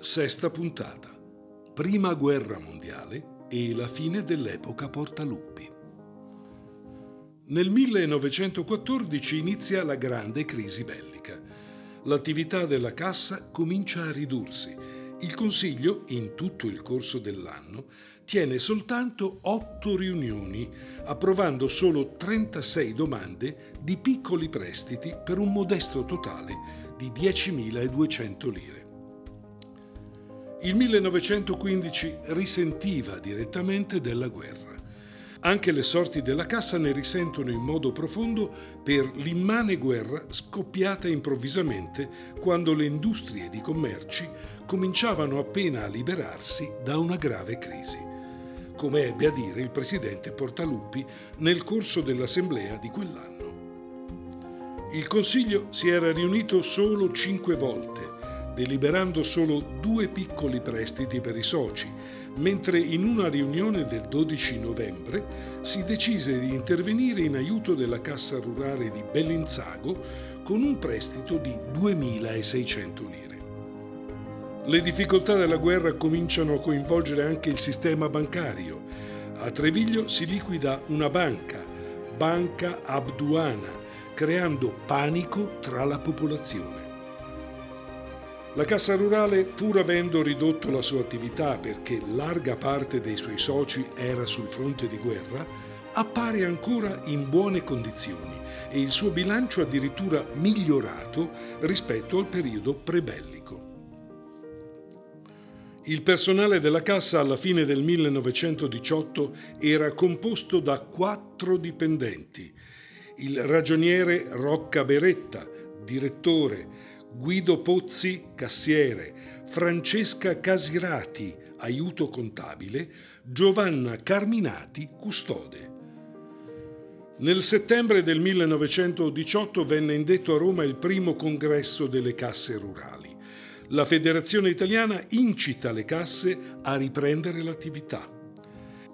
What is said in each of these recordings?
Sesta puntata. Prima guerra mondiale e la fine dell'epoca Portaluppi. Nel 1914 inizia la grande crisi bellica. L'attività della cassa comincia a ridursi. Il Consiglio, in tutto il corso dell'anno, tiene soltanto otto riunioni, approvando solo 36 domande di piccoli prestiti per un modesto totale di 10.200 lire. Il 1915 risentiva direttamente della guerra. Anche le sorti della cassa ne risentono in modo profondo per l'immane guerra scoppiata improvvisamente quando le industrie di commerci cominciavano appena a liberarsi da una grave crisi, come ebbe a dire il presidente Portaluppi nel corso dell'assemblea di quell'anno. Il Consiglio si era riunito solo cinque volte deliberando solo due piccoli prestiti per i soci, mentre in una riunione del 12 novembre si decise di intervenire in aiuto della Cassa Rurale di Bellinzago con un prestito di 2.600 lire. Le difficoltà della guerra cominciano a coinvolgere anche il sistema bancario. A Treviglio si liquida una banca, Banca Abduana, creando panico tra la popolazione. La Cassa Rurale, pur avendo ridotto la sua attività perché larga parte dei suoi soci era sul fronte di guerra, appare ancora in buone condizioni e il suo bilancio addirittura migliorato rispetto al periodo prebellico. Il personale della Cassa alla fine del 1918 era composto da quattro dipendenti. Il ragioniere Rocca Beretta, direttore, Guido Pozzi, cassiere, Francesca Casirati, aiuto contabile, Giovanna Carminati, custode. Nel settembre del 1918 venne indetto a Roma il primo congresso delle casse rurali. La Federazione Italiana incita le casse a riprendere l'attività.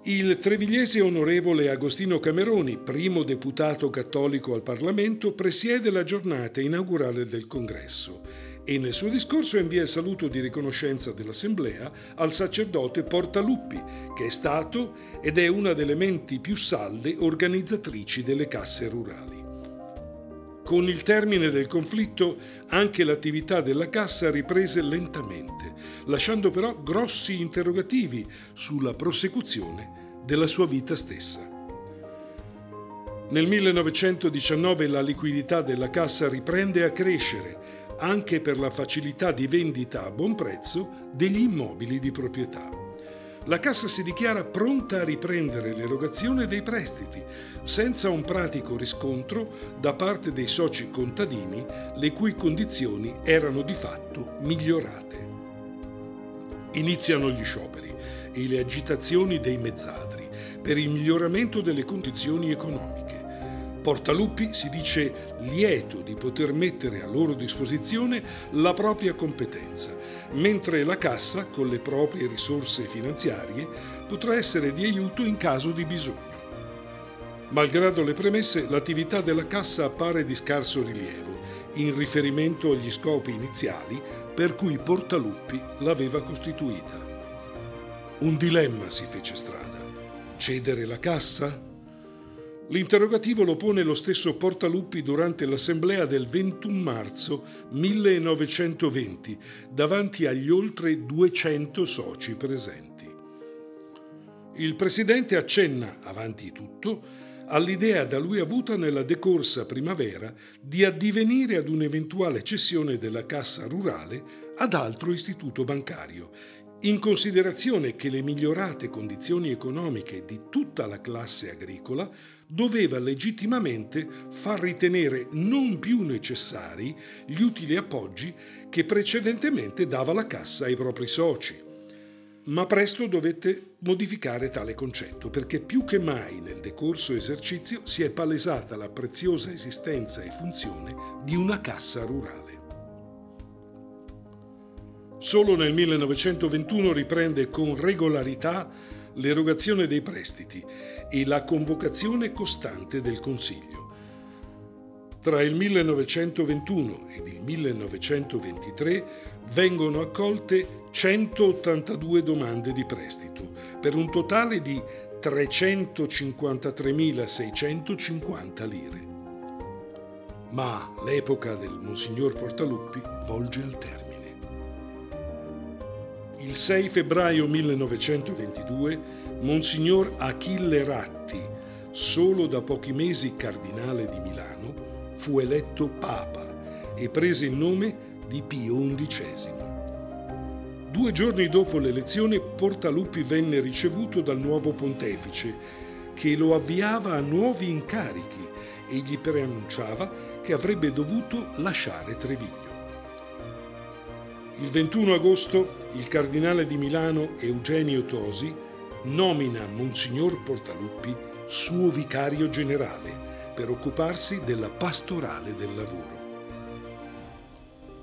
Il trevigliese onorevole Agostino Cameroni, primo deputato cattolico al Parlamento, presiede la giornata inaugurale del congresso e nel suo discorso invia il saluto di riconoscenza dell'Assemblea al sacerdote Portaluppi, che è stato ed è una delle menti più salde organizzatrici delle casse rurali. Con il termine del conflitto anche l'attività della cassa riprese lentamente, lasciando però grossi interrogativi sulla prosecuzione della sua vita stessa. Nel 1919 la liquidità della cassa riprende a crescere anche per la facilità di vendita a buon prezzo degli immobili di proprietà la Cassa si dichiara pronta a riprendere l'erogazione dei prestiti, senza un pratico riscontro da parte dei soci contadini, le cui condizioni erano di fatto migliorate. Iniziano gli scioperi e le agitazioni dei mezzadri per il miglioramento delle condizioni economiche. Portaluppi si dice lieto di poter mettere a loro disposizione la propria competenza, mentre la Cassa, con le proprie risorse finanziarie, potrà essere di aiuto in caso di bisogno. Malgrado le premesse, l'attività della Cassa appare di scarso rilievo, in riferimento agli scopi iniziali per cui Portaluppi l'aveva costituita. Un dilemma si fece strada. Cedere la Cassa? L'interrogativo lo pone lo stesso Portaluppi durante l'assemblea del 21 marzo 1920 davanti agli oltre 200 soci presenti. Il presidente accenna, avanti tutto, all'idea da lui avuta nella decorsa primavera di addivenire ad un'eventuale cessione della cassa rurale ad altro istituto bancario in considerazione che le migliorate condizioni economiche di tutta la classe agricola doveva legittimamente far ritenere non più necessari gli utili appoggi che precedentemente dava la cassa ai propri soci. Ma presto dovette modificare tale concetto perché più che mai nel decorso esercizio si è palesata la preziosa esistenza e funzione di una cassa rurale. Solo nel 1921 riprende con regolarità l'erogazione dei prestiti e la convocazione costante del Consiglio. Tra il 1921 ed il 1923 vengono accolte 182 domande di prestito, per un totale di 353.650 lire. Ma l'epoca del Monsignor Portaluppi volge al termine. Il 6 febbraio 1922 Monsignor Achille Ratti, solo da pochi mesi cardinale di Milano, fu eletto Papa e prese il nome di Pio XI. Due giorni dopo l'elezione Portaluppi venne ricevuto dal nuovo pontefice, che lo avviava a nuovi incarichi e gli preannunciava che avrebbe dovuto lasciare Treviglio. Il 21 agosto il cardinale di Milano Eugenio Tosi nomina Monsignor Portaluppi suo vicario generale per occuparsi della pastorale del lavoro.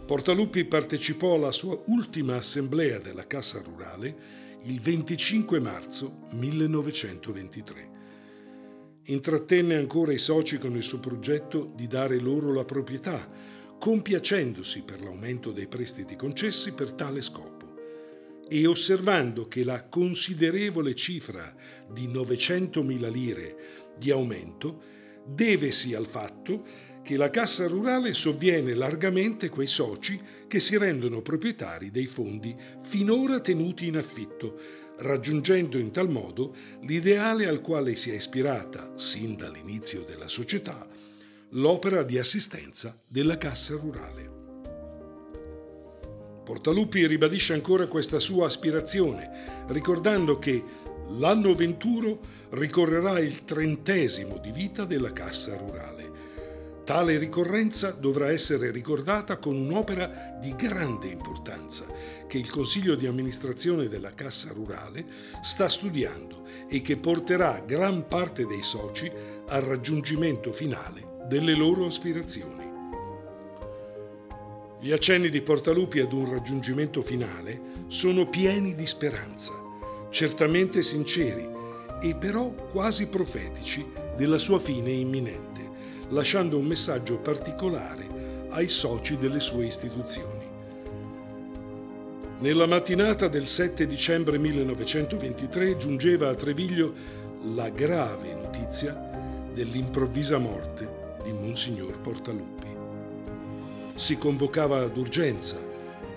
Portaluppi partecipò alla sua ultima assemblea della Cassa Rurale il 25 marzo 1923. Intrattenne ancora i soci con il suo progetto di dare loro la proprietà, compiacendosi per l'aumento dei prestiti concessi per tale scopo e osservando che la considerevole cifra di 900.000 lire di aumento devesi al fatto che la Cassa Rurale sovviene largamente quei soci che si rendono proprietari dei fondi finora tenuti in affitto, raggiungendo in tal modo l'ideale al quale si è ispirata, sin dall'inizio della società, l'opera di assistenza della Cassa Rurale. Portaluppi ribadisce ancora questa sua aspirazione, ricordando che l'anno venturo ricorrerà il trentesimo di vita della Cassa Rurale. Tale ricorrenza dovrà essere ricordata con un'opera di grande importanza che il Consiglio di amministrazione della Cassa Rurale sta studiando e che porterà gran parte dei soci al raggiungimento finale delle loro aspirazioni. Gli accenni di Portalupi ad un raggiungimento finale sono pieni di speranza, certamente sinceri e però quasi profetici della sua fine imminente, lasciando un messaggio particolare ai soci delle sue istituzioni. Nella mattinata del 7 dicembre 1923 giungeva a Treviglio la grave notizia dell'improvvisa morte di Monsignor Portaluppi si convocava d'urgenza,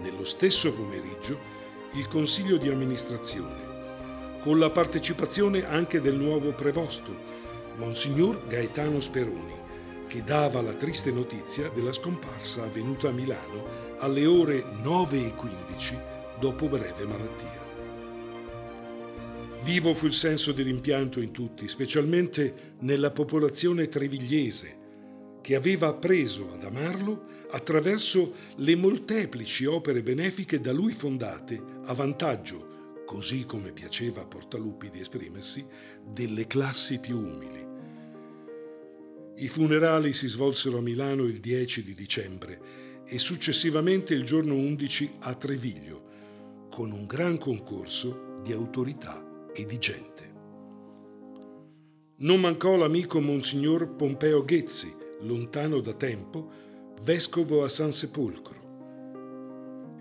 nello stesso pomeriggio, il Consiglio di amministrazione, con la partecipazione anche del nuovo prevosto, Monsignor Gaetano Speroni, che dava la triste notizia della scomparsa avvenuta a Milano alle ore 9.15 dopo breve malattia. Vivo fu il senso di rimpianto in tutti, specialmente nella popolazione trevigliese, che aveva appreso ad amarlo attraverso le molteplici opere benefiche da lui fondate a vantaggio, così come piaceva a Portaluppi di esprimersi, delle classi più umili. I funerali si svolsero a Milano il 10 di dicembre e successivamente il giorno 11 a Treviglio, con un gran concorso di autorità e di gente. Non mancò l'amico Monsignor Pompeo Ghezzi, lontano da tempo, vescovo a San Sepolcro.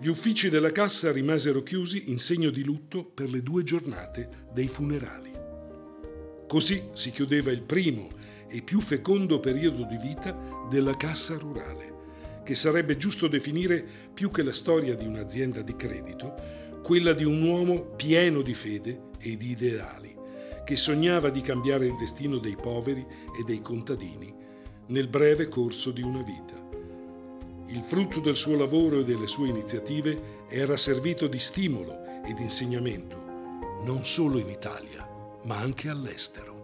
Gli uffici della cassa rimasero chiusi in segno di lutto per le due giornate dei funerali. Così si chiudeva il primo e più fecondo periodo di vita della cassa rurale, che sarebbe giusto definire più che la storia di un'azienda di credito, quella di un uomo pieno di fede e di ideali, che sognava di cambiare il destino dei poveri e dei contadini nel breve corso di una vita. Il frutto del suo lavoro e delle sue iniziative era servito di stimolo ed insegnamento, non solo in Italia, ma anche all'estero.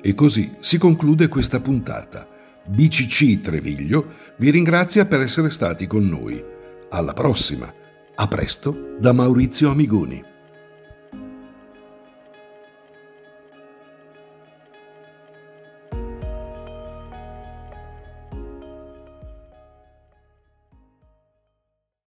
E così si conclude questa puntata. BCC Treviglio vi ringrazia per essere stati con noi. Alla prossima. A presto da Maurizio Amigoni.